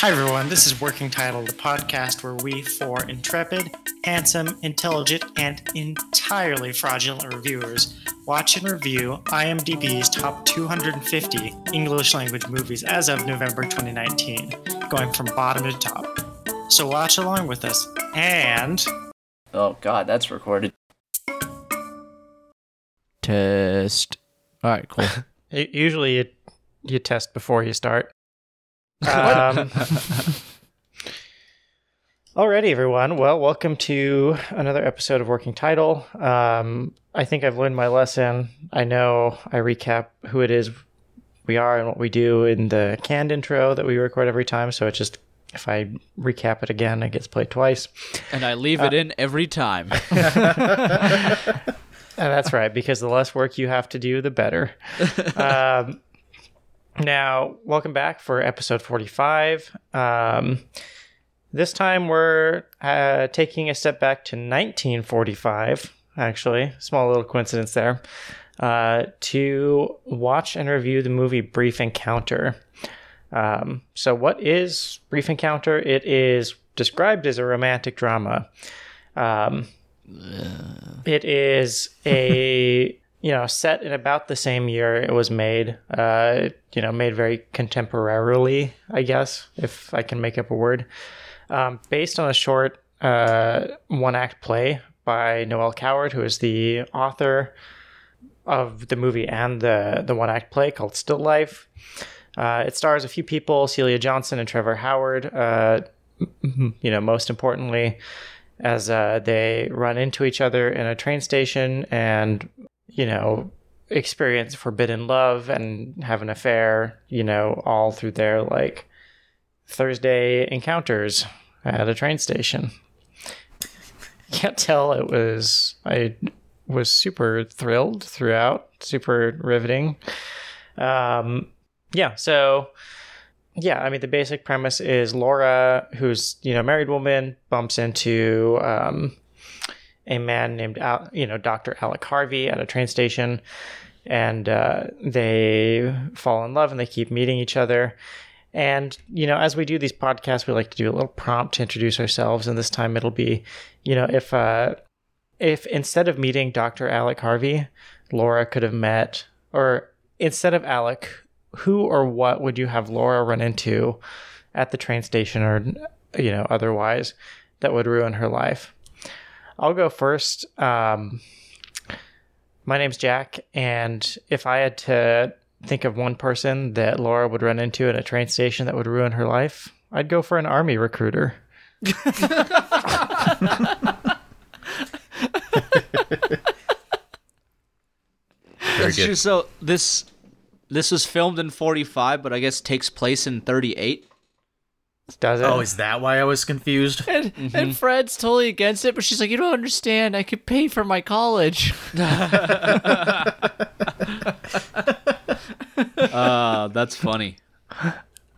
Hi, everyone. This is Working Title, the podcast where we four intrepid, handsome, intelligent, and entirely fraudulent reviewers watch and review IMDb's top 250 English language movies as of November 2019, going from bottom to top. So watch along with us. And Oh god, that's recorded. Test. All right, cool. usually you, you test before you start. Um, Alrighty, everyone. Well, welcome to another episode of Working Title. Um, I think I've learned my lesson. I know I recap who it is we are and what we do in the canned intro that we record every time. So it just, if I recap it again, it gets played twice. and I leave it in every time. And that's right, because the less work you have to do, the better. um, now, welcome back for episode 45. Um, this time we're uh, taking a step back to 1945, actually. Small little coincidence there. Uh, to watch and review the movie Brief Encounter. Um, so, what is Brief Encounter? It is described as a romantic drama. Um, it is a you know set in about the same year it was made. Uh, you know, made very contemporarily, I guess, if I can make up a word. Um, based on a short uh, one act play by Noel Coward, who is the author of the movie and the the one act play called Still Life. Uh, it stars a few people: Celia Johnson and Trevor Howard. Uh, you know, most importantly, as uh, they run into each other in a train station and you know experience forbidden love and have an affair. You know, all through their like Thursday encounters at a train station. Can't tell it was I was super thrilled throughout, super riveting. Um, yeah, so yeah, I mean the basic premise is Laura, who's you know married woman, bumps into um, a man named you know Dr. Alec Harvey at a train station, and uh, they fall in love and they keep meeting each other. And you know, as we do these podcasts, we like to do a little prompt to introduce ourselves, and this time it'll be, you know, if uh, if instead of meeting Dr. Alec Harvey, Laura could have met, or instead of Alec, who or what would you have Laura run into at the train station or, you know, otherwise that would ruin her life? I'll go first. Um, my name's Jack, and if I had to think of one person that Laura would run into at a train station that would ruin her life, I'd go for an army recruiter. That's true. So this this was filmed in 45, but I guess takes place in 38. Does it? Oh, is that why I was confused? And, and Fred's totally against it, but she's like, "You don't understand. I could pay for my college." uh, that's funny.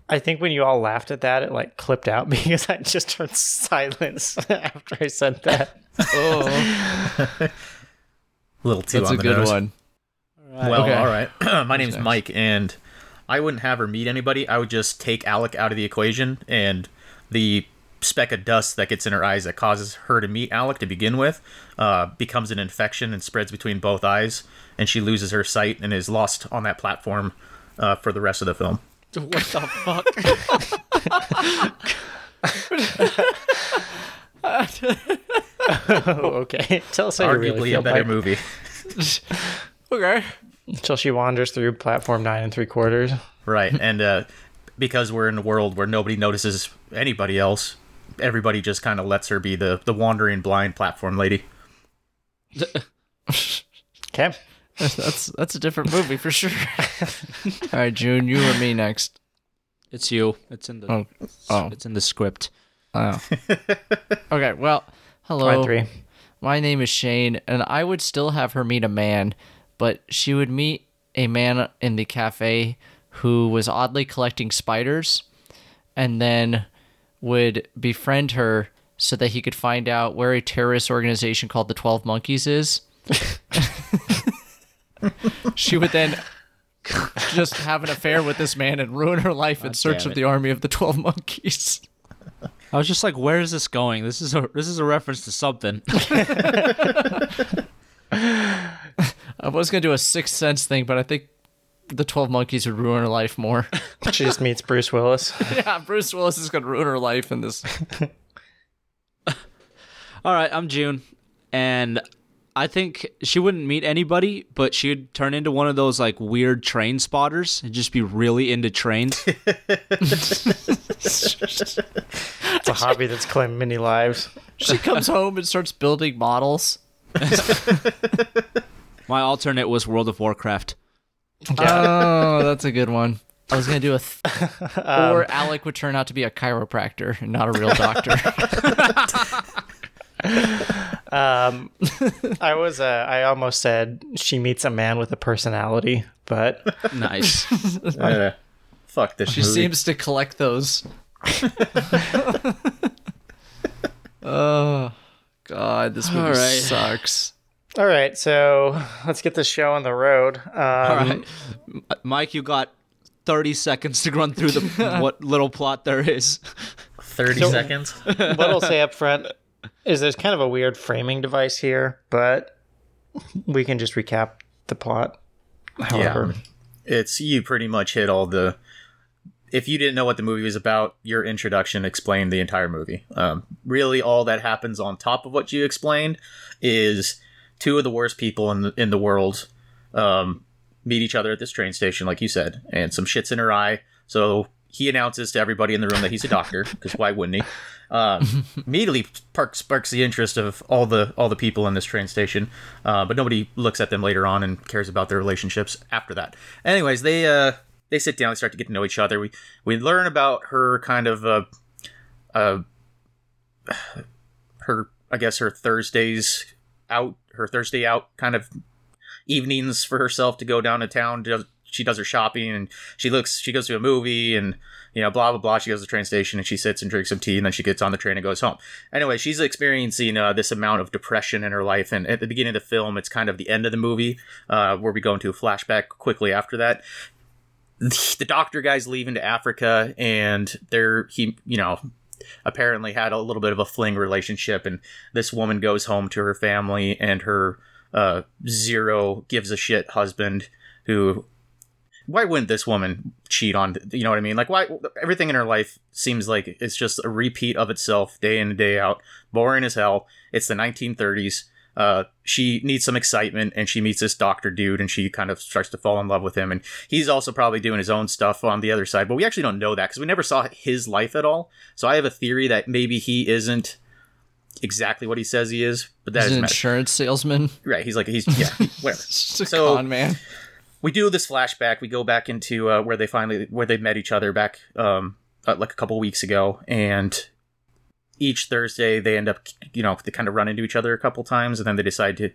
I think when you all laughed at that, it like clipped out because I just turned silence after I said that. Oh, A little too that's on a the good nose. one. Well, Okay. all right. My name's Mike, and I wouldn't have her meet anybody. I would just take Alec out of the equation, and the speck of dust that gets in her eyes that causes her to meet Alec to begin with uh, becomes an infection and spreads between both eyes, and she loses her sight and is lost on that platform uh, for the rest of the film. What the fuck? oh, okay. Tell us how you Arguably really feel. a better Mike. movie. okay. Until she wanders through platform nine and three quarters. Right, and uh, because we're in a world where nobody notices anybody else, everybody just kind of lets her be the, the wandering blind platform lady. Okay. That's that's a different movie for sure. All right, June, you or me next? It's you. It's in the Oh, oh. it's in the script. Oh. okay. Well, hello. Line three. My name is Shane, and I would still have her meet a man, but she would meet a man in the cafe who was oddly collecting spiders, and then would befriend her so that he could find out where a terrorist organization called the Twelve Monkeys is. she would then just have an affair with this man and ruin her life in search of the army of the Twelve Monkeys. I was just like, where is this going? This is a this is a reference to something. I was gonna do a Sixth Sense thing, but I think the Twelve Monkeys would ruin her life more. She just meets Bruce Willis. yeah, Bruce Willis is gonna ruin her life in this. All right, I'm June, and I think she wouldn't meet anybody, but she'd turn into one of those like weird train spotters and just be really into trains. It's a hobby that's claimed many lives. She comes home and starts building models. My alternate was World of Warcraft. Oh, that's a good one. I was gonna do a, th- or Alec would turn out to be a chiropractor and not a real doctor. I was, uh, I almost said she meets a man with a personality, but Nice. Uh, fuck this she movie. seems to collect those. oh God, this movie All right. sucks. All right. So let's get this show on the road. Um, All right, Mike, you got 30 seconds to run through the what little plot there is. 30 seconds. what I'll say up front is there's kind of a weird framing device here, but we can just recap the plot. However, It's you pretty much hit all the. If you didn't know what the movie was about, your introduction explained the entire movie. Um, really, all that happens on top of what you explained is two of the worst people in the in the world um, meet each other at this train station, like you said, and some shits in her eye. So he announces to everybody in the room that he's a doctor, because why wouldn't he? Um, immediately sparks, sparks the interest of all the all the people in this train station, uh, but nobody looks at them later on and cares about their relationships after that. Anyways, they uh, they sit down, they start to get to know each other. We we learn about her kind of uh, uh, her I guess her Thursdays out, her Thursday out kind of evenings for herself to go down to town. She does her shopping and she looks. She goes to a movie and you know blah blah blah. She goes to the train station and she sits and drinks some tea and then she gets on the train and goes home. Anyway, she's experiencing uh, this amount of depression in her life. And at the beginning of the film, it's kind of the end of the movie uh, where we go into a flashback quickly after that. The, the doctor guy's leaving to Africa and they're he you know apparently had a little bit of a fling relationship and this woman goes home to her family and her uh, zero gives a shit husband who why wouldn't this woman cheat on you know what i mean? Like why everything in her life seems like it's just a repeat of itself day in and day out boring as hell. It's the 1930s uh, she needs some excitement and she meets this doctor dude and she kind of starts to fall in love with him and he's also probably doing his own stuff on the other side but we actually don't know that because we never saw his life at all so i have a theory that maybe he isn't exactly what he says he is but that He's is an insurance salesman. right he's like he's yeah whatever a So- con man. we do this flashback. We go back into uh, where they finally where they met each other back um, uh, like a couple weeks ago, and each Thursday they end up you know they kind of run into each other a couple times, and then they decide to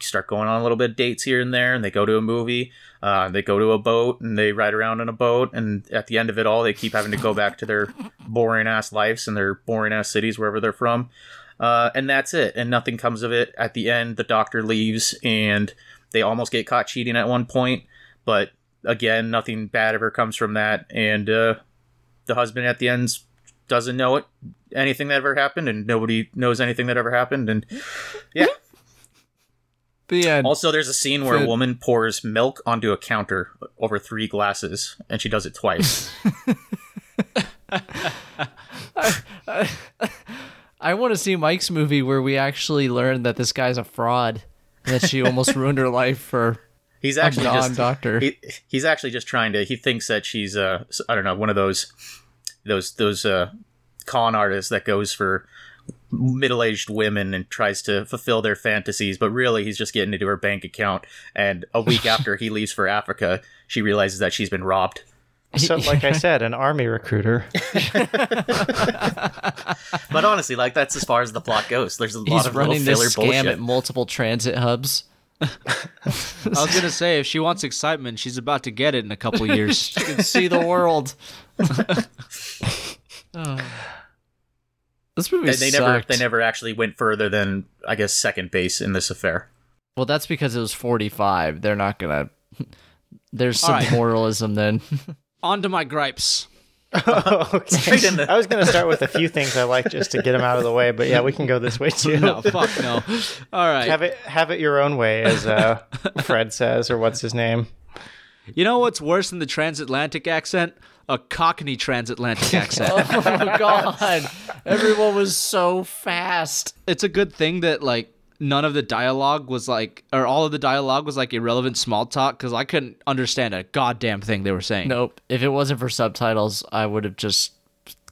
start going on a little bit of dates here and there, and they go to a movie, uh, they go to a boat, and they ride around in a boat, and at the end of it all, they keep having to go back to their boring ass lives and their boring ass cities wherever they're from. Uh, and that's it, and nothing comes of it. At the end, the doctor leaves, and they almost get caught cheating at one point, but again, nothing bad ever comes from that. And uh, the husband at the end doesn't know it, anything that ever happened, and nobody knows anything that ever happened. And yeah. Also, there's a scene where a woman pours milk onto a counter over three glasses, and she does it twice. I want to see Mike's movie where we actually learn that this guy's a fraud and that she almost ruined her life for He's actually just non-doctor. he, he's actually just trying to. He thinks that she's uh I don't know one of those those those uh con artist that goes for middle-aged women and tries to fulfill their fantasies but really he's just getting into her bank account and a week after he leaves for africa she realizes that she's been robbed so like I said, an army recruiter. but honestly like that's as far as the plot goes there's a lot He's of little running filler this scam bullshit at multiple transit hubs. I was gonna say if she wants excitement, she's about to get it in a couple years. She can see the world. Oh. This movie they, they never sucked. they never actually went further than i guess second base in this affair Well, that's because it was 45. They're not gonna. There's some All right. moralism then. On to my gripes. okay. The- I was going to start with a few things I like just to get them out of the way, but yeah, we can go this way too. No, fuck no. All right. Have it have it your own way, as uh, Fred says, or what's his name? You know what's worse than the transatlantic accent? A Cockney transatlantic accent. oh god. Everyone was so fast. it's a good thing that like none of the dialogue was like or all of the dialogue was like irrelevant small talk because I couldn't understand a goddamn thing they were saying. Nope. If it wasn't for subtitles, I would have just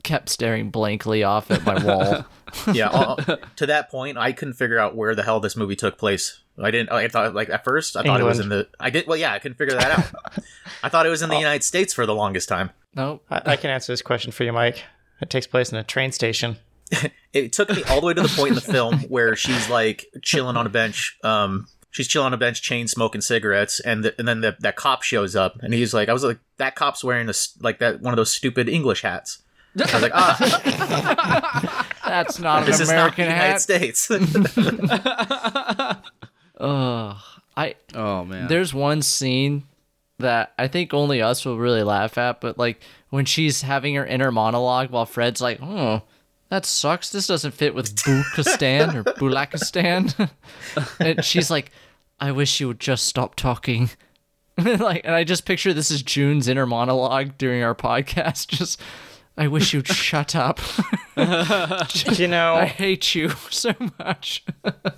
kept staring blankly off at my wall. yeah. uh, to that point, I couldn't figure out where the hell this movie took place. I didn't. I thought like at first I thought it was in the. I did. Well, yeah, I couldn't figure that out. I thought it was in the United States for the longest time. nope. I, I can answer this question for you, Mike. It takes place in a train station. It took me all the way to the point in the film where she's like chilling on a bench. Um, she's chilling on a bench, chain smoking cigarettes, and the, and then the, that cop shows up, and he's like, I was like, that cop's wearing this like that one of those stupid English hats. I was like, ah, That's not an this is not the American United hat. States. Ugh. I Oh man. there's one scene that I think only us will really laugh at, but like when she's having her inner monologue while Fred's like, "Oh, that sucks. This doesn't fit with Bukistan or Bulakistan," and she's like, "I wish you would just stop talking." like, and I just picture this is June's inner monologue during our podcast. Just, I wish you'd shut up. You know, I hate you so much.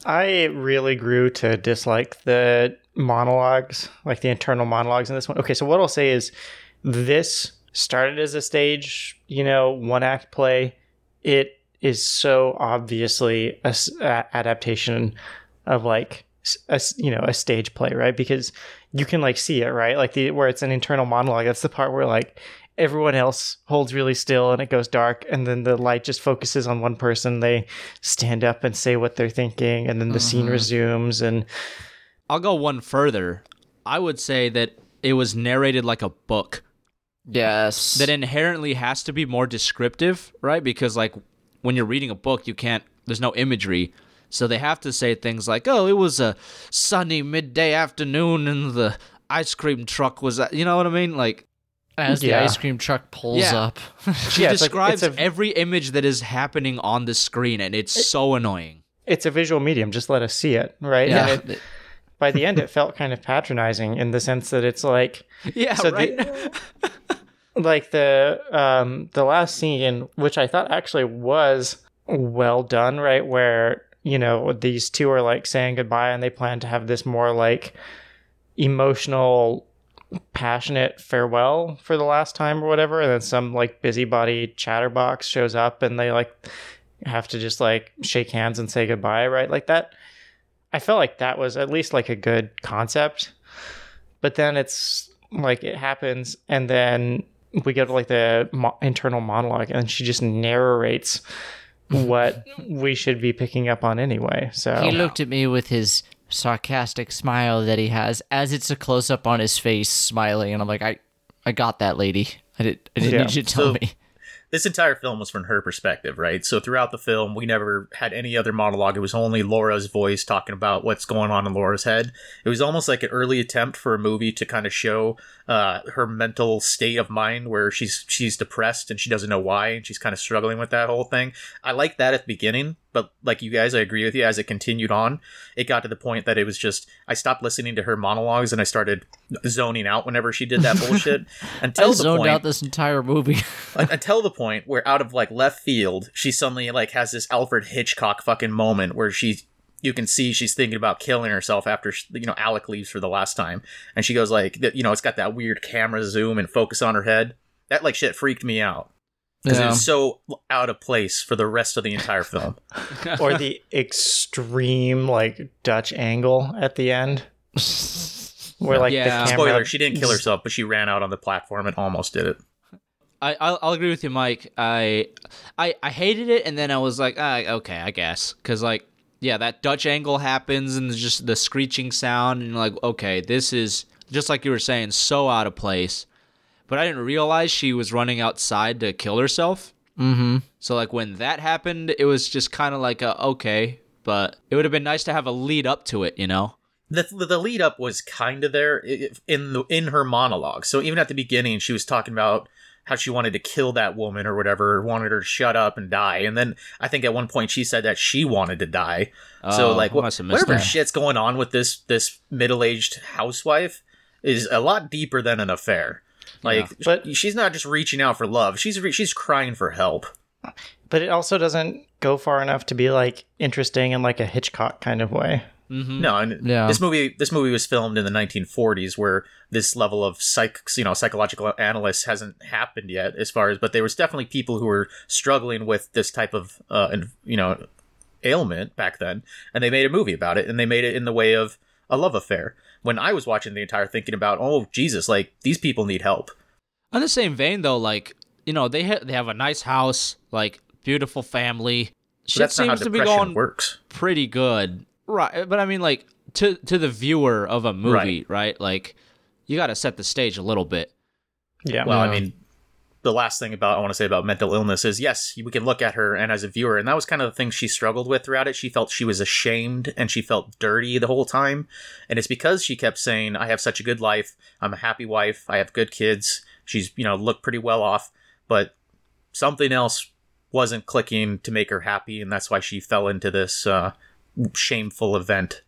I really grew to dislike the monologues, like the internal monologues in this one. Okay, so what I'll say is this started as a stage, you know, one act play. It is so obviously a adaptation of like a, you know a stage play, right? Because you can like see it, right? Like the where it's an internal monologue. That's the part where like everyone else holds really still and it goes dark and then the light just focuses on one person they stand up and say what they're thinking and then the scene mm-hmm. resumes and I'll go one further. I would say that it was narrated like a book. Yes. That inherently has to be more descriptive, right? Because like when you're reading a book, you can't there's no imagery. So they have to say things like, "Oh, it was a sunny midday afternoon and the ice cream truck was at-" you know what I mean? Like As the ice cream truck pulls Yeah. up. she Yeah, it's like- describes a- every image that is happening on the screen and it's so annoying. it's a visual medium just let us see it right Yeah. and it, by the end it felt kind of patronizing in the sense that it's like Yeah, So right. like the um the last scene which i thought actually was well done right where you know these two are like saying goodbye and they plan to have this more like emotional passionate farewell for the last time or whatever. And then some like busybody chatterbox shows up and they like have to just like shake hands and say goodbye right? Like that i felt like that was at least like a good concept. But then it's like it happens and then we get like the mo- internal monologue and she just narrates what we should be picking up on anyway so. He looked at me with his sarcastic smile that he has as it's a close up on his face smiling and I'm like I I got that lady. I did I didn't Yeah. need you to tell So- me. this entire film was from her perspective, right? So throughout the film, we never had any other monologue. It was only Laura's voice talking about what's going on in Laura's head. It was almost like an early attempt for a movie to kind of show uh, her mental state of mind, where she's she's depressed and she doesn't know why, and she's kind of struggling with that whole thing. I like that at the beginning, but like you guys, I agree with you. As it continued on, it got to the point that it was just I stopped listening to her monologues and I started zoning out whenever she did that bullshit. Until I the zoned point, out this entire movie. Until the point where out of like left field she suddenly like has this alfred hitchcock fucking moment where she you can see she's thinking about killing herself after you know alec leaves for the last time and she goes like you know it's got that weird camera zoom and focus on her head that like shit freaked me out because Yeah. it was so out of place for the rest of the entire film or the extreme like dutch angle at the end where like Yeah. the camera spoiler she didn't kill herself but she ran out on the platform and almost did it I I'll, I'll agree with you, Mike. I I I hated it, and then I was like, ah, okay, I guess, because like, yeah, that Dutch angle happens, and just the screeching sound, and you're like, okay, this is just like you were saying, so out of place. But I didn't realize she was running outside to kill herself. mm-hmm. So like when that happened, it was just kind of like, a, okay, but it would have been nice to have a lead up to it, you know? the the lead up was kind of there in the in her monologue. So even at the beginning, she was talking about how she wanted to kill that woman or whatever, wanted her to shut up and die. And then I think at one point she said that she wanted to die. so Oh, like I what, must have missed whatever that. shit's going on with this this middle aged housewife is a lot deeper than an affair. Like, But- she's not just reaching out for love; she's re- she's crying for help. But it also doesn't go far enough to be like interesting in like a Hitchcock kind of way. Mm-hmm. No, and Yeah. this movie this movie was filmed in the 1940s, where this level of psych, you know, psychological analysts hasn't happened yet. As far as, but there was definitely people who were struggling with this type of, uh, and, you know, ailment back then, and they made a movie about it, and they made it in the way of a love affair. When I was watching the entire, thinking about, oh Jesus, like these people need help. On the same vein, though, like you know, they ha- they have a nice house, like beautiful family. Shit that's not how seems to be going works. pretty good, right? But I mean, like to to the viewer of a movie, right? Like you got to set the stage a little bit. Yeah. Well, I um, mean, the last thing about I want to say about mental illness is yes, we can look at her and as a viewer, and that was kind of the thing she struggled with throughout it. She felt she was ashamed and she felt dirty the whole time, and it's because she kept saying, "I have such a good life. I'm a happy wife. I have good kids. She's you know looked pretty well off, but something else wasn't clicking to make her happy, and that's why she fell into this uh, shameful event."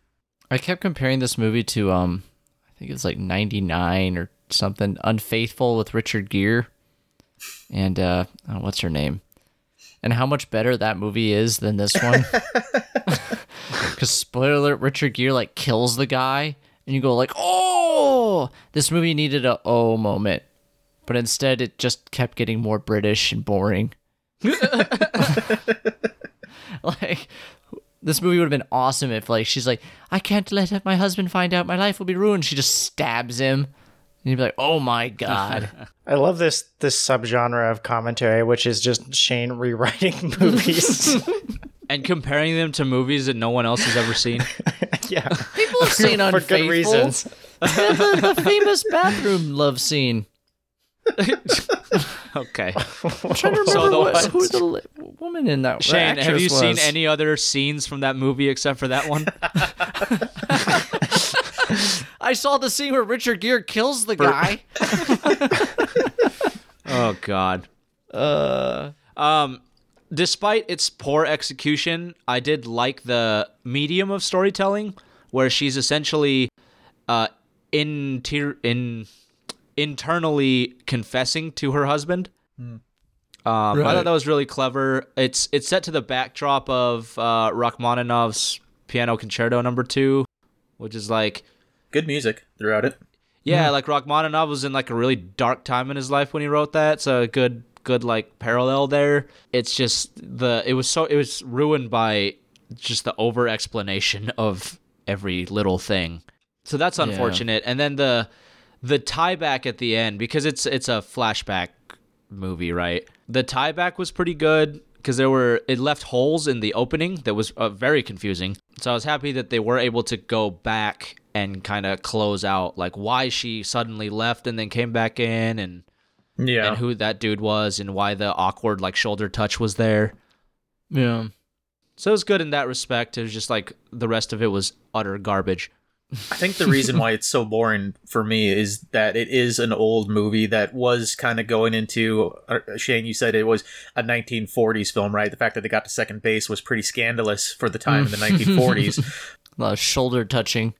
I kept comparing this movie to um, I think it's like '99 or something, Unfaithful with Richard Gere, and uh, oh, what's her name, and how much better that movie is than this one. Because spoiler alert, Richard Gere like kills the guy, and you go like, oh, this movie needed a oh moment, but instead it just kept getting more British and boring. like this movie would have been awesome if like she's like i can't let my husband find out my life will be ruined she just stabs him you'd be like oh my god I love this this subgenre of commentary, which is just Shane rewriting movies. And comparing them to movies that no one else has ever seen. yeah. people have seen on For unfaithful good reasons. the, the famous bathroom love scene Okay. I'm trying to remember So the what, what? who the li- woman in that Shane, have actress you seen any other scenes from that movie except for that one? I saw the scene where richard gere kills the guy oh God. uh Um, despite its poor execution, I did like the medium of storytelling, where she's essentially, uh, in in internally confessing to her husband. Um, I thought that was really clever. It's it's set to the backdrop of uh, Rachmaninoff's Piano Concerto Number Two, which is like Good music throughout it. yeah, like Rachmaninoff was in like a really dark time in his life when he wrote that. So a good good like parallel there. It's just the it was so it was ruined by just the over explanation of every little thing. So that's unfortunate. And then the the tie back at the end because it's it's a flashback movie, right? The tie back was pretty good because there were it left holes in the opening that was uh, very confusing. So I was happy that they were able to go back and kind of close out like why she suddenly left and then came back in and Yeah. and who that dude was and why the awkward like shoulder touch was there. yeah So it was good in that respect. It was just like the rest of it was utter garbage. I think the reason why it's so boring for me is that it is an old movie that was kind of going into. Uh, Shane, you said it was a 1940s film, right? The fact that they got to second base was pretty scandalous for the time in the 1940s. a lot of shoulder touching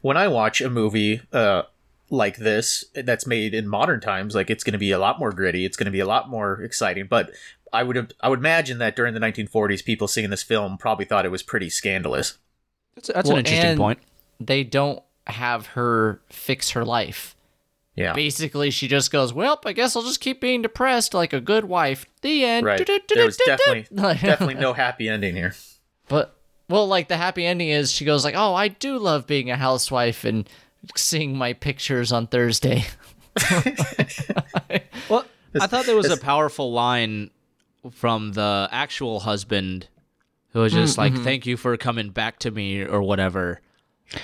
When I watch a movie uh, like this that's made in modern times, like it's going to be a lot more gritty. It's going to be a lot more exciting. But I would I would imagine that during the 1940s, people seeing this film probably thought it was pretty scandalous. That's, that's Well, an interesting point. they don't have her fix her life Yeah. Basically, she just goes, "Well, I guess I'll just keep being depressed like a good wife." The end. Right. There was definitely definitely no happy ending here. But well, like the happy ending is she goes like, "Oh, I do love being a housewife and seeing my pictures on Thursday." Well, I thought there was a powerful line from the actual husband who was just like, "Thank you for coming back to me" or whatever.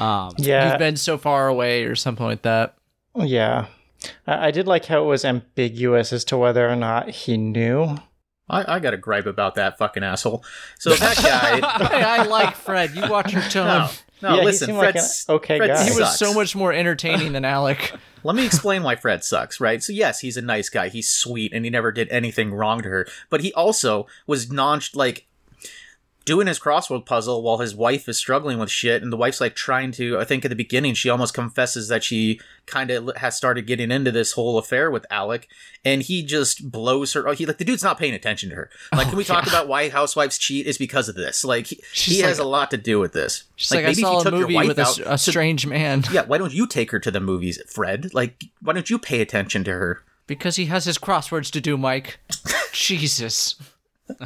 Um, Yeah. You've been so far away, or something like that. Yeah. I I did like how it was ambiguous as to whether or not he knew. I, I got a gripe about that fucking asshole. So that guy, hey, I like Fred. You watch your tone. no, No, Yeah, he listen, seemed like okay Fred guy. He was so much more entertaining than Alec. Let me explain why Fred sucks, right? So yes, he's a nice guy. He's sweet and he never did anything wrong to her, but he also was non like doing his crossword puzzle while his wife is struggling with shit and the wife's like trying to I think at the beginning she almost confesses that she kind of has started getting into this whole affair with Alec and he just blows her oh, he like the dude's not paying attention to her. Like oh, can we talk about why housewives cheat is because of this. Like he, he like- has a lot to do with this. She's like, I maybe if saw you a took your movie wife with a, out a strange man yeah, why don't you take her to the movies, Fred? Like, why don't you pay attention to her? because he has his crosswords to do, Mike. Jesus.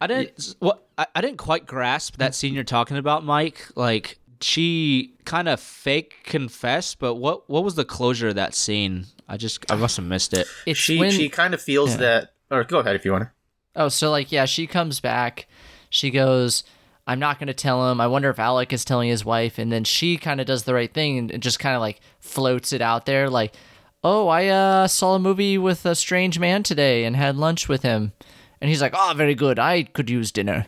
I didn't. What I, I didn't quite grasp that scene you're talking about, Mike. Like she kind of fake confessed, but what what was the closure of that scene? I just I must have missed it. It's She when she kind of feels that. Or go ahead if you want to. Oh, so like yeah, she comes back. She goes, "I'm not going to tell him. I wonder if Alec is telling his wife." And then she kind of does the right thing and just kind of like floats it out there like, "Oh, I uh saw a movie with a strange man today and had lunch with him." And he's like, "Oh, very good. I could use dinner."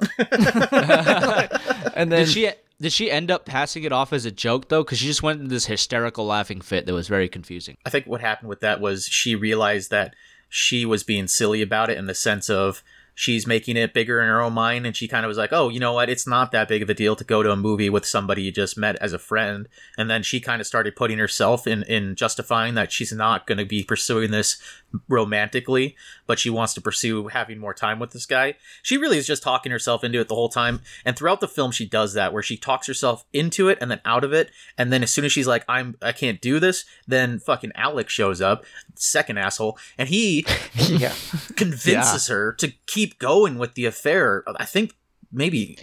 and then Did she did she end up passing it off as a joke though? Because she just went into this hysterical laughing fit that was very confusing. I think what happened with that was she realized that she was being silly about it in the sense of she's making it bigger in her own mind and she kind of was like oh you know what it's not that big of a deal to go to a movie with somebody you just met as a friend and then she kind of started putting herself in in justifying that she's not going to be pursuing this romantically but she wants to pursue having more time with this guy she really is just talking herself into it the whole time and throughout the film she does that where she talks herself into it and then out of it and then as soon as she's like i'm i can't do this then fucking alex shows up second asshole and he yeah. convinces her to keep going with the affair. I think maybe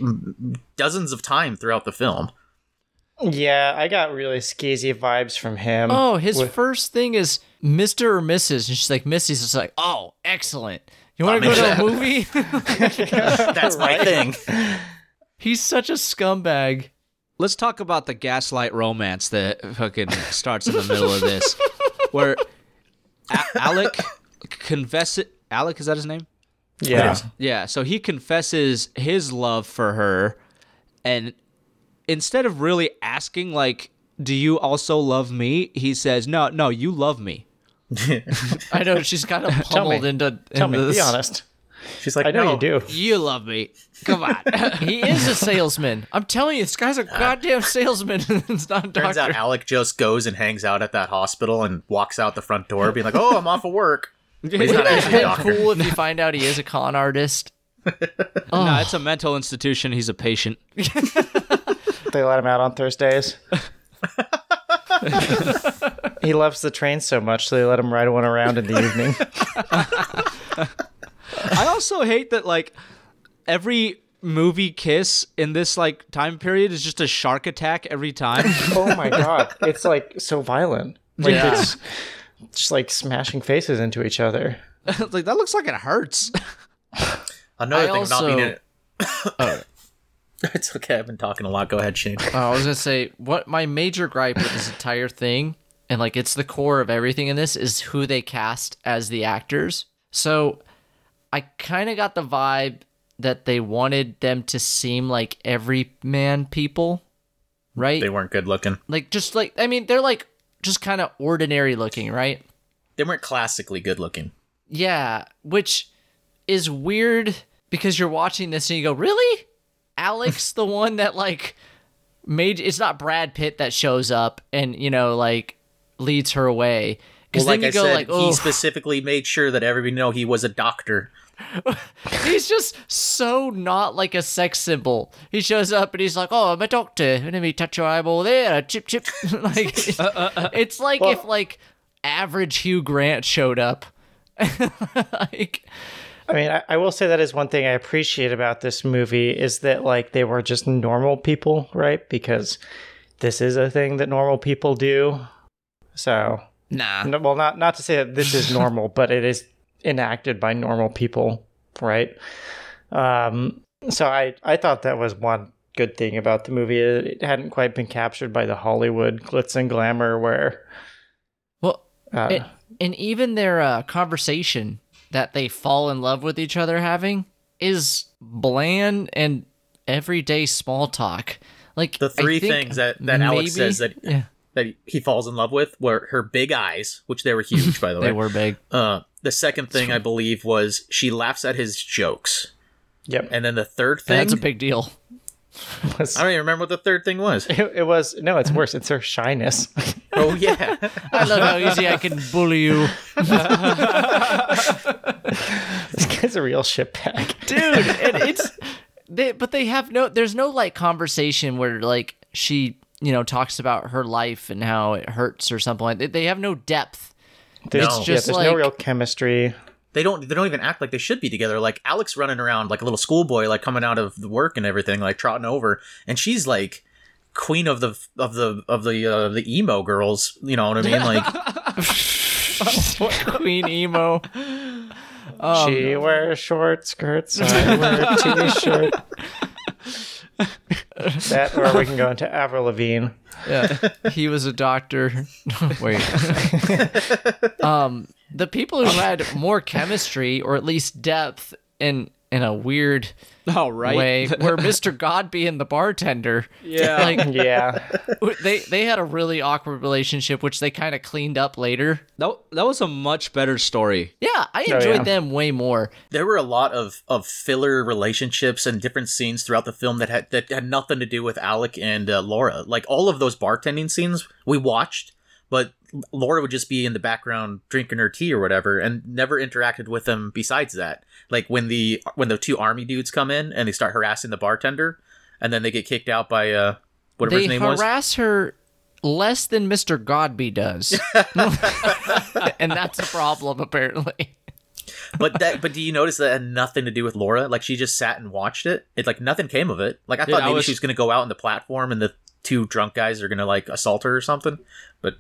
dozens of times throughout the film. Yeah, I got really skeezy vibes from him. Oh, his with- first thing is Mr. or Mrs. And she's like, Missy's just like, oh, excellent. You want to oh, go to a movie? That's my thing. He's such a scumbag. Let's talk about the gaslight romance that fucking starts in the middle of this, where A- Alec confesses. Alec is that his name? yeah. Yeah, so he confesses his love for her, and instead of really asking, like, "Do you also love me?" he says, "No, no, you love me." I know she's kind of Tell me. pummeled into, Tell into me, this. be honest. She's like, I know no. you do. You love me. Come on. He is a salesman. I'm telling you, this guy's a goddamn salesman. it's not a doctor. Turns out Alec just goes and hangs out at that hospital and walks out the front door, being like, "Oh, I'm off of work." But he's not actually a Isn't it doctor. cool if you find out he is a con artist? No, oh. it's a mental institution. He's a patient. They let him out on Thursdays. he loves the train so much, so they let him ride one around in the evening. I also hate that like every movie kiss in this like time period is just a shark attack every time. oh my god, it's like so violent. Like Yeah. it's just like smashing faces into each other. like that looks like it hurts. Another I thing about being in also- it. Oh, it's okay. I've been talking a lot. Go ahead, Shane. Oh, I was gonna say what my major gripe with this entire thing, and like it's the core of everything in this, is who they cast as the actors. So I kind of got the vibe that they wanted them to seem like everyman people, right? They weren't good looking. like just like I mean, they're like just kind of ordinary looking, right? They weren't classically good looking. Yeah, which is weird because you're watching this and you go, "Really? Alex the one that like made it's not Brad Pitt that shows up and, you know, like leads her away." Cuz Well, like you I go said, like, he "Oh, specifically made sure that everybody know he was a doctor. he's just so not like a sex symbol." He shows up and he's like, "Oh, I'm a doctor. Let me touch your eyeball there. Chip chip." like uh, uh, uh. it's like if like average Hugh Grant showed up. like I mean, I, I will say that is one thing I appreciate about this movie is that like they were just normal people, right? Because this is a thing that normal people do. So, nah. no, well, not not to say that this is normal, but it is enacted by normal people, right? Um, so I I thought that was one good thing about the movie. It, it hadn't quite been captured by the Hollywood glitz and glamour where. Well, Uh, and, and even their uh, conversation that they fall in love with each other having is bland and everyday small talk. Like The I three think things that, that Alex says that yeah, that he- he falls in love with were her big eyes, which they were huge, by the way. they were big. Uh, the second thing I believe was she laughs at his jokes, Yep. and then the third thing That's a big deal. Was- I don't even remember what the third thing was. it, it was no, it's worse. It's her shyness. oh yeah, I love how easy I can bully you, this guy's a real shitbag. dude. And it's they, but they have no. There's no like conversation where like she you know talks about her life and how it hurts or something like that. They have no depth. There's, No. yeah, just there's like- no real chemistry. they don't they don't even act like they should be together. Like Alex running around like a little schoolboy, like coming out of the work and everything, like trotting over, and she's like queen of the of the of the uh, the emo girls. You know what I mean? Like Queen emo. she wears short skirts. I wear a t-shirt. that, or we can go into Avril Lavigne. Yeah, he was a doctor. Wait. um, the people who had more chemistry or at least depth in in a weird Oh, right. way where Mr. Godby and the bartender. Yeah. Like Yeah, they they had a really awkward relationship, which they kind of cleaned up later. That, that was a much better story. Yeah, I Oh, enjoyed yeah. them way more. there were a lot of of filler relationships and different scenes throughout the film that had that had nothing to do with Alec and uh, Laura. Like all of those bartending scenes we watched, but Laura would just be in the background drinking her tea or whatever, and never interacted with them. Besides that, like when the when the two army dudes come in and they start harassing the bartender, and then they get kicked out by uh whatever They his name was. They harass her less than Mr. Godby does, and that's a problem apparently. but that but do you notice that had nothing to do with Laura? Like she just sat and watched it. It like nothing came of it. Like I Dude, thought I maybe was- she's gonna go out on the platform and the two drunk guys are gonna like assault her or something. But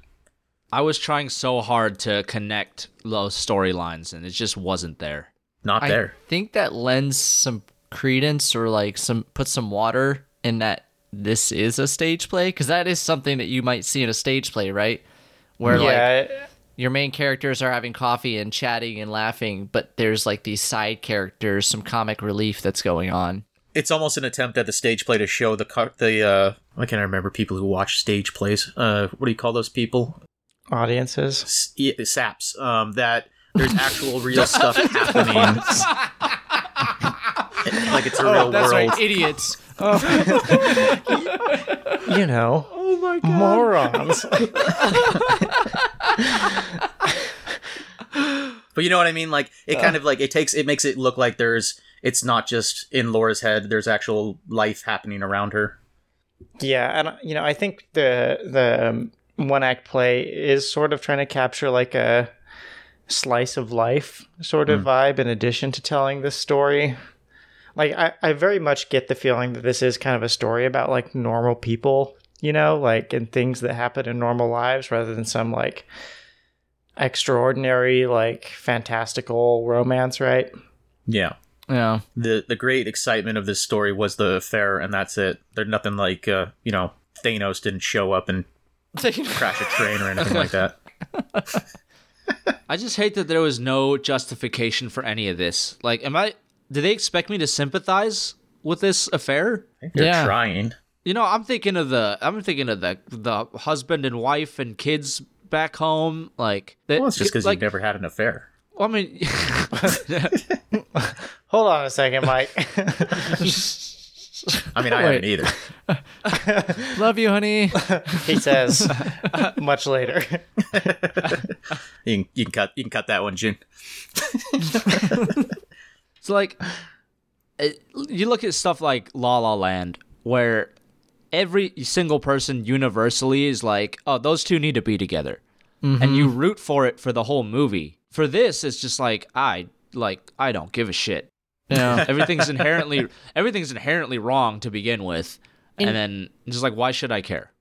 I was trying so hard to connect those storylines, and it just wasn't there. not there. I think that lends some credence or like some put some water in that this is a stage play because that is something that you might see in a stage play, right? Where like your main characters are having coffee and chatting and laughing, but there's like these side characters, some comic relief that's going on. It's almost an attempt at the stage play to show the co- the uh I can't remember people who watch stage plays. Uh what do you call those people? Audiences. S- yeah, saps. Um that there's actual real stuff happening. like it's a real world. idiots. You know, oh my god, morons. But you know what I mean? Like it kind of like it takes it makes it look like there's it's not just in Laura's head. There's actual life happening around her. Yeah, and you know, I think the the um, one act play is sort of trying to capture like a slice of life sort of vibe in addition to telling this story. Like I, I very much get the feeling that this is kind of a story about like normal people, you know, like and things that happen in normal lives rather than some like extraordinary, like fantastical romance, right? Yeah. Yeah. The the great excitement of this story was the affair, and that's it. There's nothing like uh, you know Thanos didn't show up and crash a train or anything like that. I just hate that there was no justification for any of this. Like, am I? Do they expect me to sympathize with this affair? I think they're Yeah. trying. You know, I'm thinking of the I'm thinking of the the husband and wife and kids back home. Like, that, Well, it's just because like, you've never had an affair. Well, I mean, Hold on a second, Mike. I mean, I Wait. haven't either. Love you, honey. he says much later. You can, you can cut you can cut that one, June. So like, it, you look at stuff like La La Land, where every single person universally is like, "Oh, those two need to be together," and mm-hmm. you root for it for the whole movie. For this, it's just like I like I don't give a shit. Yeah. Everything's inherently everything's inherently wrong to begin with, and, And- then just like why should I care?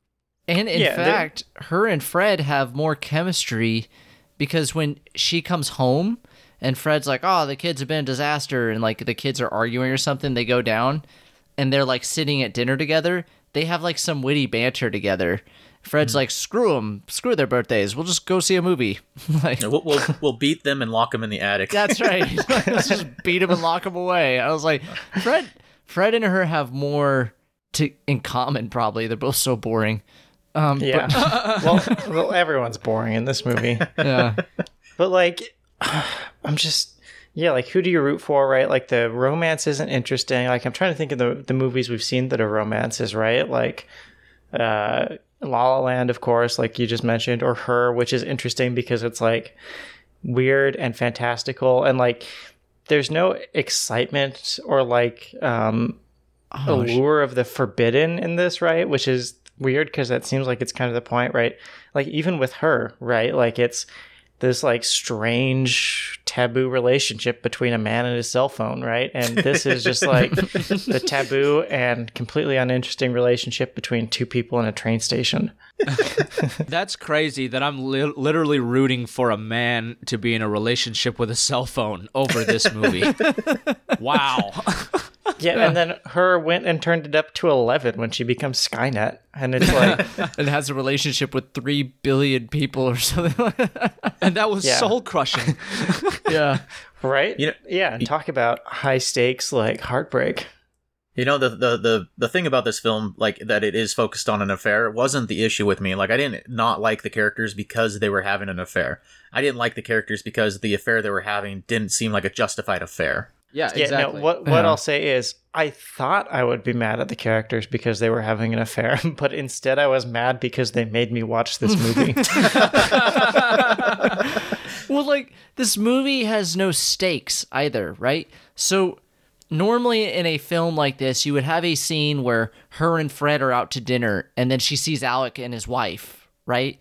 And in Yeah, fact, her and Fred have more chemistry because when she comes home and Fred's like, "Oh, the kids have been a disaster," and like the kids are arguing or something, they go down and they're like sitting at dinner together. They have like some witty banter together. Fred's like, "Screw them, screw their birthdays. We'll just go see a movie." like, We'll, we'll we'll beat them and lock them in the attic. that's right. Let's just beat them and lock them away. I was like, Fred. Fred and her have more to in common. Probably they're both so boring. Um, but- Yeah. well, well, everyone's boring in this movie. yeah. But like, I'm just yeah. Like, who do you root for? Right? Like, the romance isn't interesting. Like, I'm trying to think of the the movies we've seen that are romances. Right? Like, uh, La La Land, of course, like you just mentioned, or Her, which is interesting because it's like weird and fantastical, and like there's no excitement or like um Oh, sh- allure of the forbidden in this, right? Which is weird because that seems like it's kind of the point, right? Like even with her, right? Like it's this like strange taboo relationship between a man and his cell phone, right? And this is just like the taboo and completely uninteresting relationship between two people in a train station. That's crazy that I'm li- literally rooting for a man to be in a relationship with a cell phone over this movie. wow. Yeah, and then her went and turned it up to 11 when she becomes Skynet. And it's like, it has a relationship with three billion people or something. And that was Yeah. soul crushing. yeah. right? You know- yeah, and talk about high stakes, like heartbreak. You know the, the the the thing about this film, like that it is focused on an affair, wasn't the issue with me. Like I didn't not like the characters because they were having an affair. I didn't like the characters because the affair they were having didn't seem like a justified affair. Yeah, Yeah, exactly. no, what what Yeah. I'll say is I thought I would be mad at the characters because they were having an affair, but instead I was mad because they made me watch this movie. Well, like this movie has no stakes either, right? So normally in a film like this, you would have a scene where her and Fred are out to dinner, and then she sees Alec and his wife, right?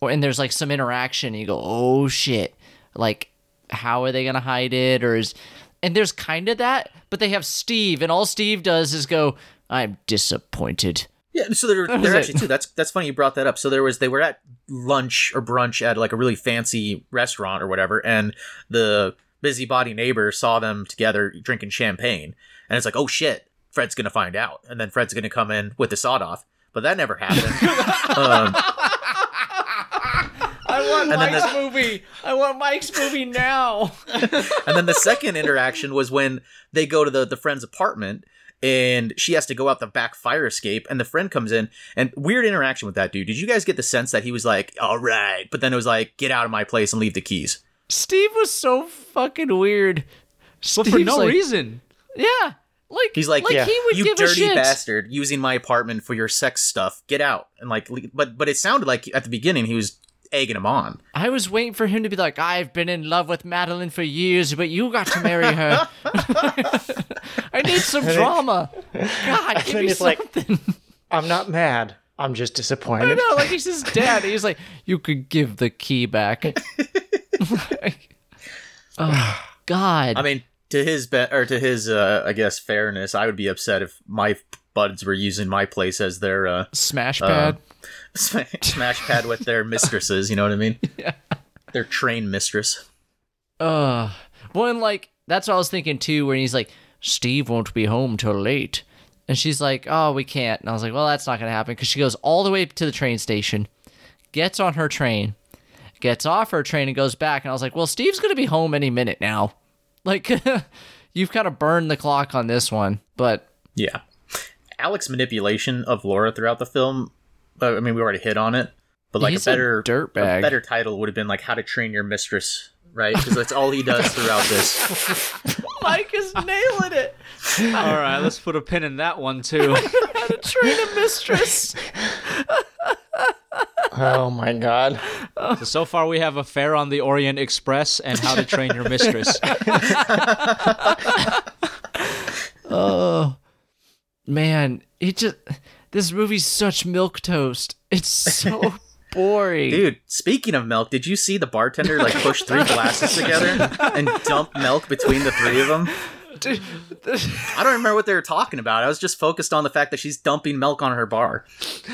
Or and there's like some interaction, and you go, "Oh shit!" Like, how are they gonna hide it? Or is and there's kind of that, but they have Steve, and all Steve does is go, "I'm disappointed." Yeah, so there, was there it. actually too. That's that's funny you brought that up. So there was they were at lunch or brunch at like a really fancy restaurant or whatever, and the busybody neighbor saw them together drinking champagne, and it's like, oh shit, Fred's gonna find out, and then Fred's gonna come in with the sawed off, but that never happened. um, I want And Mike's the- movie. I want Mike's movie now. and then the second interaction was when they go to the the friend's apartment. And she has to go out the back fire escape, and the friend comes in, and weird interaction with that dude. Did you guys get the sense that he was like, "All right," but then it was like, "Get out of my place and leave the keys." Steve was so fucking weird. But for no like- reason. Yeah, like He's like, like Yeah. he would you give a dirty shit. bastard, using my apartment for your sex stuff. Get out. And like, but but it sounded like at the beginning he was egging him on. I was waiting for him to be like, I've been in love with Madeline for years, but you got to marry her. I need some drama. God, give me he's like- something. I'm not mad. I'm just I disappointed. know, like he's his dad. He's like, you could give the key back. Like, oh, God. I mean, to his be- or to his, uh, I guess, fairness, I would be upset if my buds were using my place as their uh, Smash pad. sm- smash pad with their mistresses. You know what I mean? Yeah. Their train mistress. Uh, well, and like that's what I was thinking too. When he's like, "Steve won't be home till late," and she's like, "Oh, we can't." And I was like, "Well, that's not gonna happen," because she goes all the way to the train station, gets on her train, gets off her train, and goes back. And I was like, "Well, Steve's gonna be home any minute now." Like, you've kind of burned the clock on this one, but Yeah. Alec's manipulation of Laura throughout the film. I mean, we already hit on it, but like He's a a better dirtbag. a better title would have been like "How to Train Your Mistress," right? Because that's all he does throughout this. Mike is nailing it. All right, let's put a pin in that one too. How to train a mistress. oh my god. so, so far we have Affair on the Orient Express and How to Train Your Mistress. Oh man, it just this movie's such milk toast. It's so boring. Dude, speaking of milk, did you see the bartender like push three glasses together and dump milk between the three of them? Dude, I don't remember what they were talking about. I was just focused on the fact that she's dumping milk on her bar.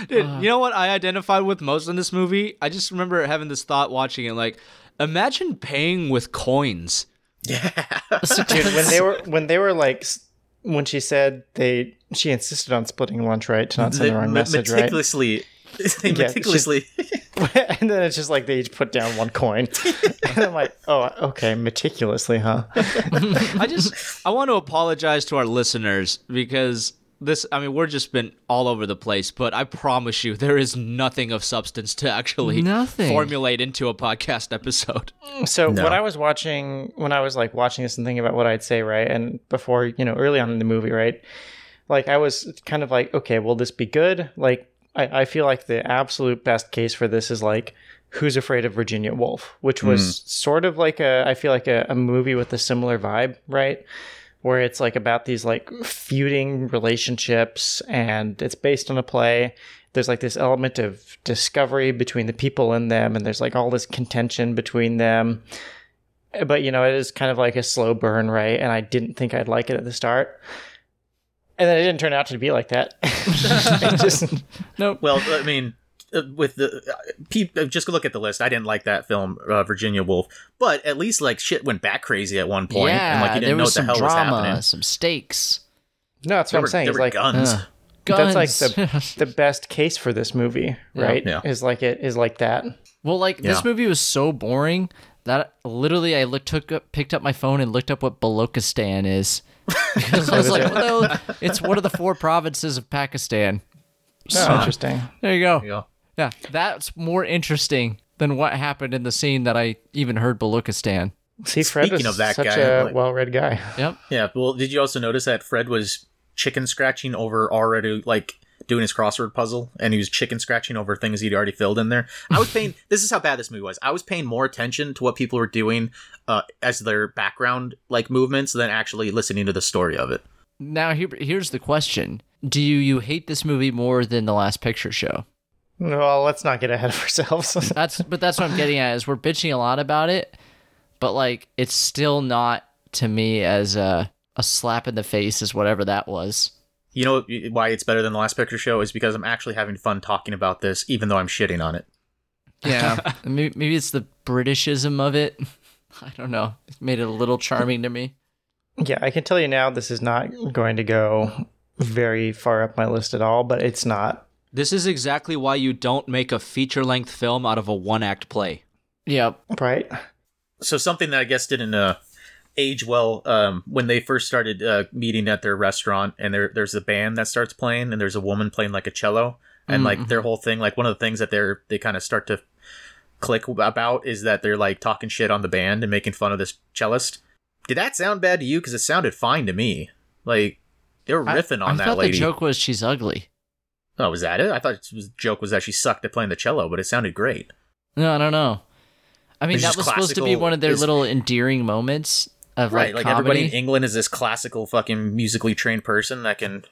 Dude, you know what I identified with most in this movie? I just remember having this thought watching it like, imagine paying with coins. Yeah. Dude, when they were when they were like s- when she said they she insisted on splitting lunch right to not send the wrong Me- message right meticulously, Yeah, meticulously. and then it's just like they each put down one coin. and I'm like, oh, okay, meticulously, huh? I just I want to apologize to our listeners because this I mean we're just been all over the place, but I promise you there is nothing of substance to actually Nothing. formulate into a podcast episode. So No. when I was watching, when I was like watching this and thinking about what I'd say, right, and before you know, early on in the movie, right, like I was kind of like, okay, will this be good? Like I, I feel like the absolute best case for this is like Who's Afraid of Virginia Woolf, which was mm. sort of like a, I feel like a, a movie with a similar vibe, right? Where it's like about these like feuding relationships and it's based on a play. There's like this element of discovery between the people in them, and there's like all this contention between them. But you know, it is kind of like a slow burn, right? And I didn't think I'd like it at the start. And then it didn't turn out to be like that. it just Well, I mean, with the uh, peop, uh, just look at the list. I didn't like that film, uh, Virginia Woolf, but at least like shit went back crazy at one point, yeah, and like you didn't know was what the some hell was drama, happening. some stakes. No, that's There what were, I'm saying. there It's were like guns. Uh, that's like the the best case for this movie, right? Yeah. Is like it is like that. well, like this movie was so boring that literally I looked, took up, picked up my phone and looked up what Balochistan is. Because I was like, what the? It's one of the four provinces of Pakistan. Oh, interesting. There you go. Yeah. Yeah, that's more interesting than what happened in the scene that I even heard Balochistan. See, Fred Speaking was of that such guy, a like- well-read guy. Yep. Yeah. Well, did you also notice that Fred was chicken scratching over already like doing his crossword puzzle, and he was chicken scratching over things he'd already filled in there? I was paying. this is how bad this movie was. I was paying more attention to what people were doing uh, as their background like movements than actually listening to the story of it. Now here, here's the question: Do you, you hate this movie more than the Last Picture Show? Well, let's not get ahead of ourselves. That's but that's what I'm getting at is we're bitching a lot about it, but like it's still not to me as a a slap in the face as whatever that was. You know why it's better than the last picture show is because I'm actually having fun talking about this, even though I'm shitting on it. Yeah, maybe, maybe it's the Britishism of it. I don't know. It made it a little charming to me. yeah, I can tell you now this is not going to go very far up my list at all, but it's not. This is exactly why you don't make a feature-length film out of a one-act play. Yep. Right? So something that I guess didn't uh, age well um, when they first started uh, meeting at their restaurant, and there there's a band that starts playing, and there's a woman playing like a cello, and like their whole thing, like one of the things that they're they kind of start to click about is that they're like talking shit on the band and making fun of this cellist. Did that sound bad to you? Because it sounded fine to me. Like they were I- riffing on I that thought lady. the joke was she's ugly. Oh, was that it? I thought it the joke was that she sucked at playing the cello, but it sounded great. No, I don't know. I mean, It's that was supposed to be one of their it's- little endearing moments of Right, like, like everybody in. England is this classical fucking musically trained person that can.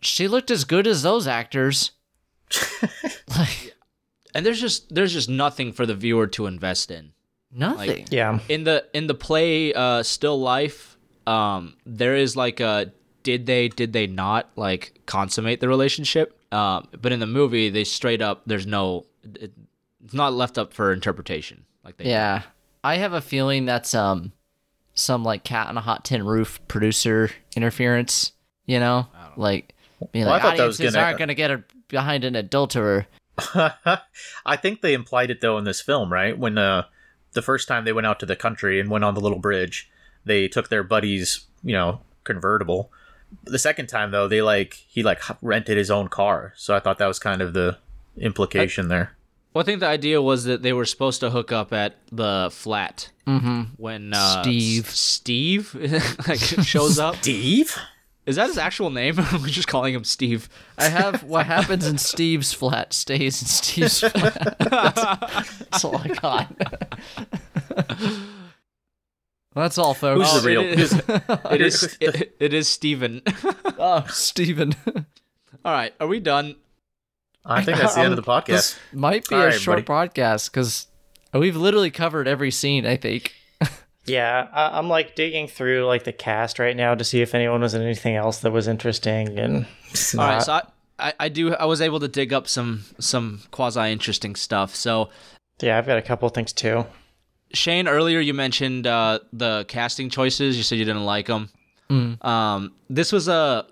She looked as good as those actors. like And there's just there's just nothing for the viewer to invest in. nothing. Yeah. in the in the play uh still life um there is like a did they did they not like consummate the relationship um but in the movie they straight up there's no it, it's not left up for interpretation like they Yeah. I have a feeling that's um some like cat on a hot tin roof producer interference, you know? Like being Well, like thought audiences gonna- aren't gonna get her behind an adulterer. I think they implied it though in this film, right? When uh, the first time they went out to the country and went on the little bridge, they took their buddies, you know, convertible. The second time though, they like he like rented his own car. So I thought that was kind of the implication there. well i think the idea was that they were supposed to hook up at the flat Mm-hmm. when uh Steve. S- steve like shows up Steve? is that his actual name we're just calling him steve I have what happens in Steve's flat stays in Steve's flat. that's, that's all I got. That's all, folks. Who's the oh, real? It is, it, it is steven Oh, Steven. all right are we done I think that's the end of the um, podcast. This might be All a right, short buddy. podcast because we've literally covered every scene, I think. Yeah, I, I'm like digging through like the cast right now to see if anyone was in anything else that was interesting, and All right, so I, I, I do. I was able to dig up some some quasi interesting stuff. So yeah, I've got a couple things too. Shane, earlier you mentioned uh, the casting choices. You said you didn't like them. Um, this was a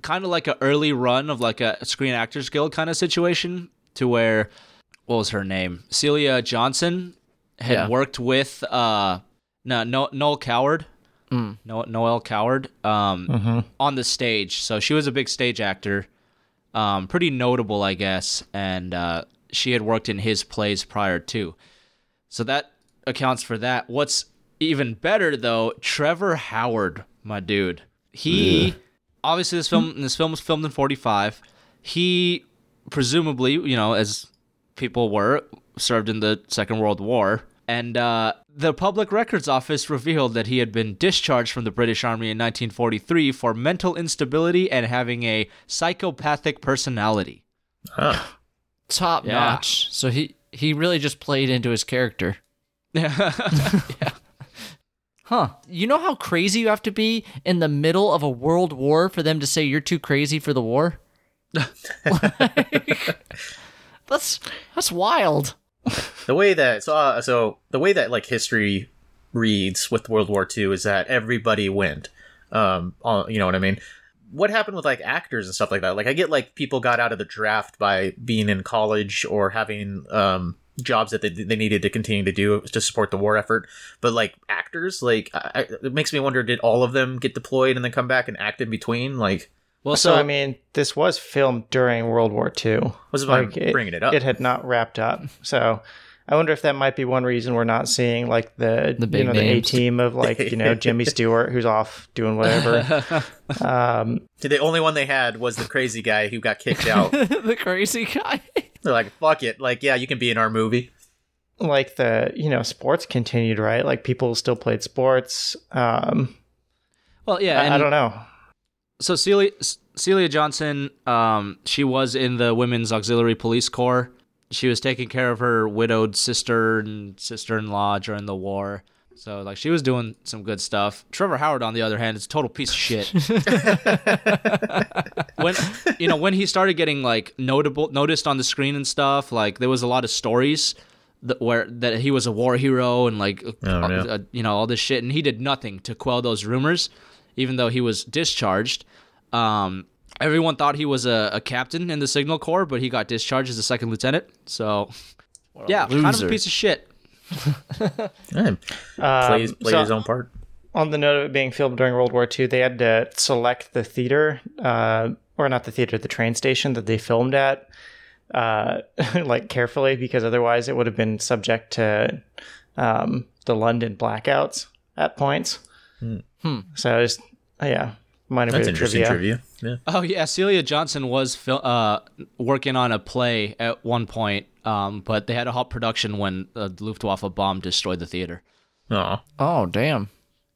kind of like an early run of like a Screen Actors Guild kind of situation, to where what was her name? Celia Johnson had Yeah. worked with uh no, no Noel Coward. Mm. No, Noel Coward um on the stage. So she was a big stage actor. Um pretty notable, I guess, and uh she had worked in his plays prior too. So that accounts for that. What's even better though, Trevor Howard, my dude. He obviously this film this film was filmed in 45. He presumably, you know, as people were, served in the Second World War. And uh, the Public Records Office revealed that he had been discharged from the British Army in 1943 for mental instability and having a psychopathic personality. Oh. Top Yeah. notch. So he he really just played into his character. Huh. You know how crazy you have to be in the middle of a world war for them to say you're too crazy for the war? Like, that's that's wild. The way that so uh, so the way that like history reads with World War II is that everybody went. Um, all- you know what I mean? What happened with like actors and stuff like that? Like I get like people got out of the draft by being in college or having um jobs that they, they needed to continue to do to support the war effort. But like actors, like I, I- it makes me wonder: did all of them get deployed and then come back and act in between? Like well, So, so, I mean, this was filmed during World War II. was why I'm Like, bringing it up. It had not wrapped up. So I wonder if that might be one reason we're not seeing like the, The you big know the A team of like you know Jimmy Stewart who's off doing whatever. um, the only one they had was the crazy guy who got kicked out. the crazy guy. They're like, "Fuck it!" Like, yeah, you can be in our movie. like the you know sports continued right. Like people still played sports. Um, well, yeah, I, and I don't know. so Celia Celia Johnson, um, she was in the Women's Auxiliary Police Corps. She was taking care of her widowed sister and sister-in-law during the war. So like she was doing some good stuff. Trevor Howard, on the other hand, is a total piece of shit. when you know when he started getting like notable noticed on the screen and stuff, like there was a lot of stories that where that he was a war hero and like Oh, yeah. uh, you know all this shit, and he did nothing to quell those rumors, even though he was discharged. Um, everyone thought he was a, a captain in the Signal Corps, but he got discharged as a second lieutenant. So, yeah, kind of a piece of shit. Yeah, plays Um, played so- his own part. on the note of it being filmed during World War II, they had to select the theater, uh, or not the theater, the train station that they filmed at, uh, like carefully because otherwise it would have been subject to um, the London blackouts at points. So just yeah, minor That's bit of interesting trivia. trivia. Yeah. Oh yeah, Celia Johnson was fil- uh, working on a play at one point, um, but they had to halt production when the Luftwaffe bomb destroyed the theater. Aw. Oh damn.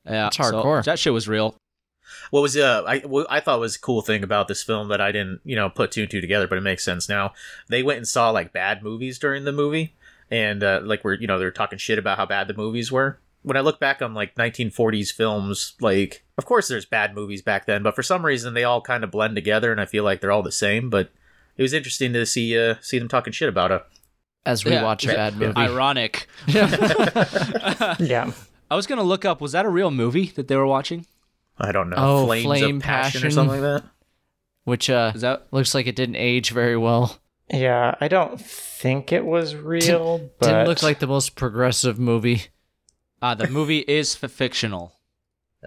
Yeah, That's so hardcore. that shit was real. What was uh I what I thought was a cool thing about this film that I didn't you know put two and two together, but it makes sense now. They went and saw like bad movies during the movie, and uh, like we're you know they're talking shit about how bad the movies were. When I look back on like 1940s films, like of course there's bad movies back then, but for some reason they all kind of blend together, and I feel like they're all the same. But it was interesting to see uh see them talking shit about it. As we Yeah, watch a yeah, bad movie. Ironic. Yeah. I was gonna look up. Was that a real movie that they were watching? I don't know, Oh, flames Flame of passion, or something like that. Which uh Is that? looks like it didn't age very well. Yeah, I don't think it was real, but Didn't look like the most progressive movie. Ah, the movie is f- fictional.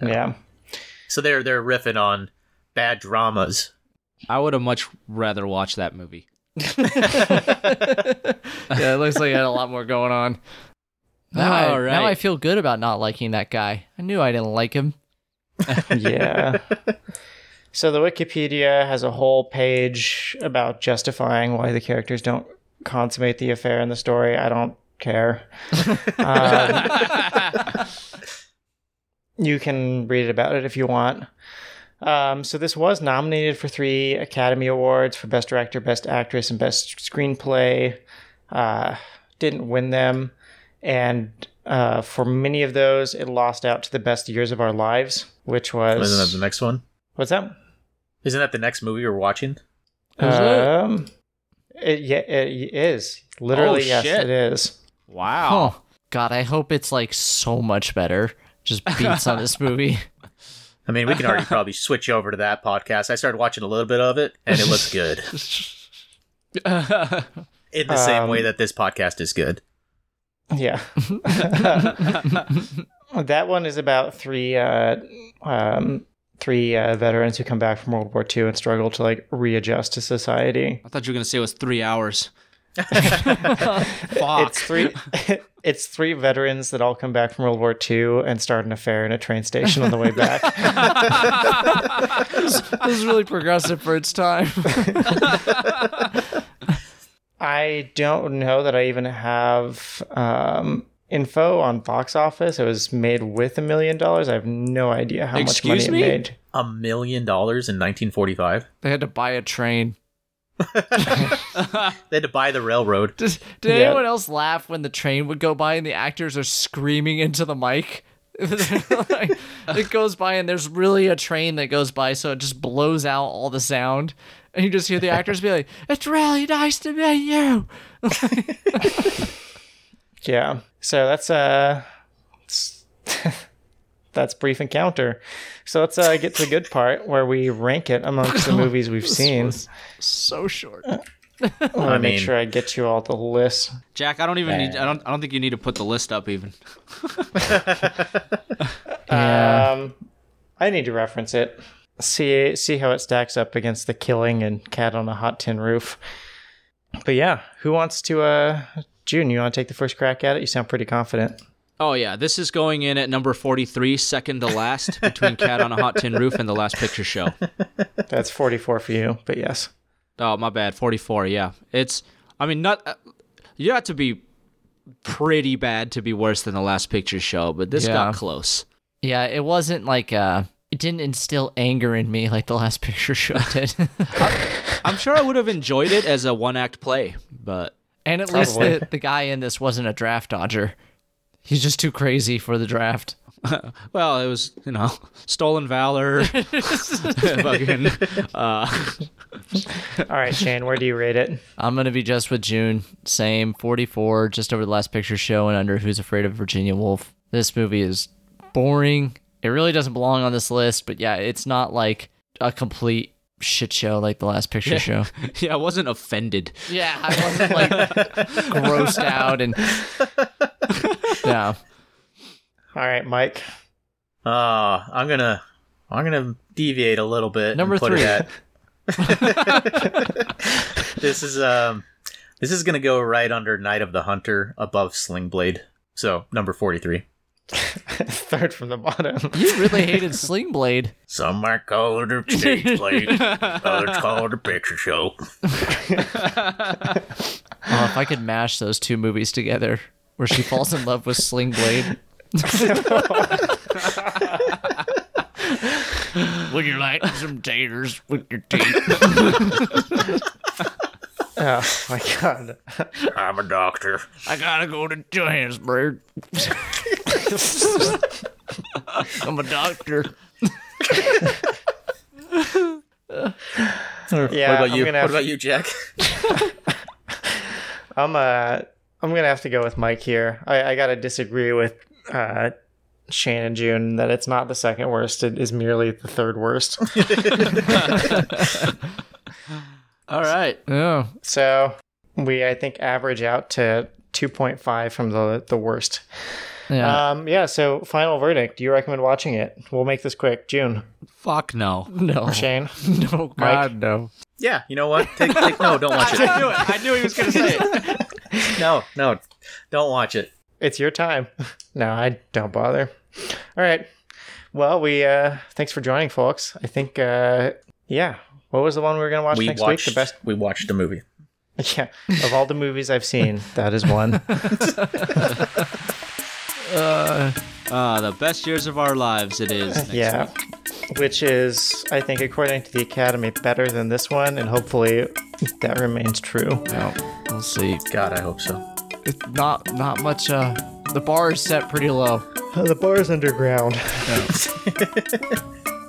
yeah. So they're they're riffing on bad dramas. I would have much rather watched that movie. yeah, it looks like it had a lot more going on. Now, I, All now. I feel good about not liking that guy. I knew I didn't like him. yeah. So the Wikipedia has a whole page about justifying why the characters don't consummate the affair in the story. I don't care. Um, you can read about it if you want. Um, so this was nominated for three Academy Awards for Best Director, Best Actress, and Best Screenplay. Uh, didn't win them, and uh, for many of those, it lost out to the Best Years of Our Lives, which was Isn't that the next one? what's that? Isn't that the next movie we're watching? Is it? um, it, yeah, it is literally Oh, yes, shit. it is. Wow. Oh God, I hope it's like so much better. Just beats on this movie. I mean, we can already probably switch over to that podcast. I started watching a little bit of it, and it looks good. In the same Um, way that this podcast is good. Yeah. that one is about three uh, um, three uh, veterans who come back from World War II and struggle to like readjust to society. I thought you were gonna say it was three hours. Fuck. It's three. It's three veterans that all come back from World War II and start an affair in a train station on the way back. This is really progressive for its time. I don't know that I even have um, info on box office. It was made with a million dollars. I have no idea how Excuse much money me? it made. A million dollars in 1945. they had to buy a train. They had to buy the railroad. Did, did Yeah. anyone else laugh when the train would go by and the actors are screaming into the mic? Like, it goes by and there's really a train that goes by, so it just blows out all the sound. And you just hear the actors be like, It's really nice to meet you. Yeah. So that's uh s- that's brief encounter. So let's uh, get to the good part where we rank it amongst the movies we've seen. was so short. I want to make mean- sure I get you all the list. Jack, I don't even need. I don't. I don't think you need to put the list up even. Yeah. Um, I need to reference it. See see how it stacks up against the killing and cat on a hot tin roof. But yeah, who wants to? uh June, you want to take the first crack at it? You sound pretty confident. Oh yeah, this is going in at number forty-three, second to last, between Cat on a Hot Tin Roof and The Last Picture Show. That's forty four for you, but yes. Oh my bad, forty-four. Yeah, it's. I mean, not. Uh, you have to be pretty bad to be worse than The Last Picture Show, but this Yeah. got close. Yeah, it wasn't like uh it didn't instill anger in me like the last picture show did. I'm sure I would have enjoyed it as a one-act play, but and at least the, the guy in this wasn't a draft dodger. He's just too crazy for the draft. well, it was you know stolen valor. fucking, uh, All right, Shane, where do you rate it? I'm gonna be just with June. Same, 44, just over the last picture show and under Who's Afraid of Virginia Woolf. This movie is boring. It really doesn't belong on this list, but yeah, it's not like a complete shit show like the last picture show. yeah, I wasn't offended. Yeah, I wasn't like grossed out and yeah. All right, Mike. Uh, I'm gonna I'm gonna deviate a little bit. Number three. It at, this is um this is gonna go right under Night of the Hunter above Sling Blade. So number forty three. Third from the bottom. You really hated Sling Blade. Some might call it a stage play, others call it a picture show. Oh, if I could mash those two movies together, where she falls in love with Sling Blade. Would you like some taters with your teeth? Oh my god. I'm a doctor. I gotta go to Johannesburg. I'm a doctor. Yeah, what about I'm you? What have about you, Jack? I'm uh I'm gonna have to go with Mike here. I, I gotta disagree with uh Shane and June that it's not the second worst, it is merely the third worst. All right. Oh, so we I think average out to two point five from the the worst. yeah. Um yeah, so final verdict. Do you recommend watching it? We'll make this quick. June. Fuck no. no. Shane. No, God, no. Yeah, you know what? Take, take no, don't watch it. I knew it. I knew he was gonna say it. No, no, don't watch it. It's your time. no, I don't bother. All right. Well, we uh thanks for joining, folks. I think uh yeah. What was the one we were gonna watch We next watched week? The best we watched a movie. Yeah. Of all the movies I've seen, that is one. Ah, the best years of our lives. It is. next yeah. week. Which is, I think, according to the Academy, better than this one, and hopefully that remains true. No, we'll see. God, I hope so. It's not not much. Uh, the bar is set pretty low. The bar is underground.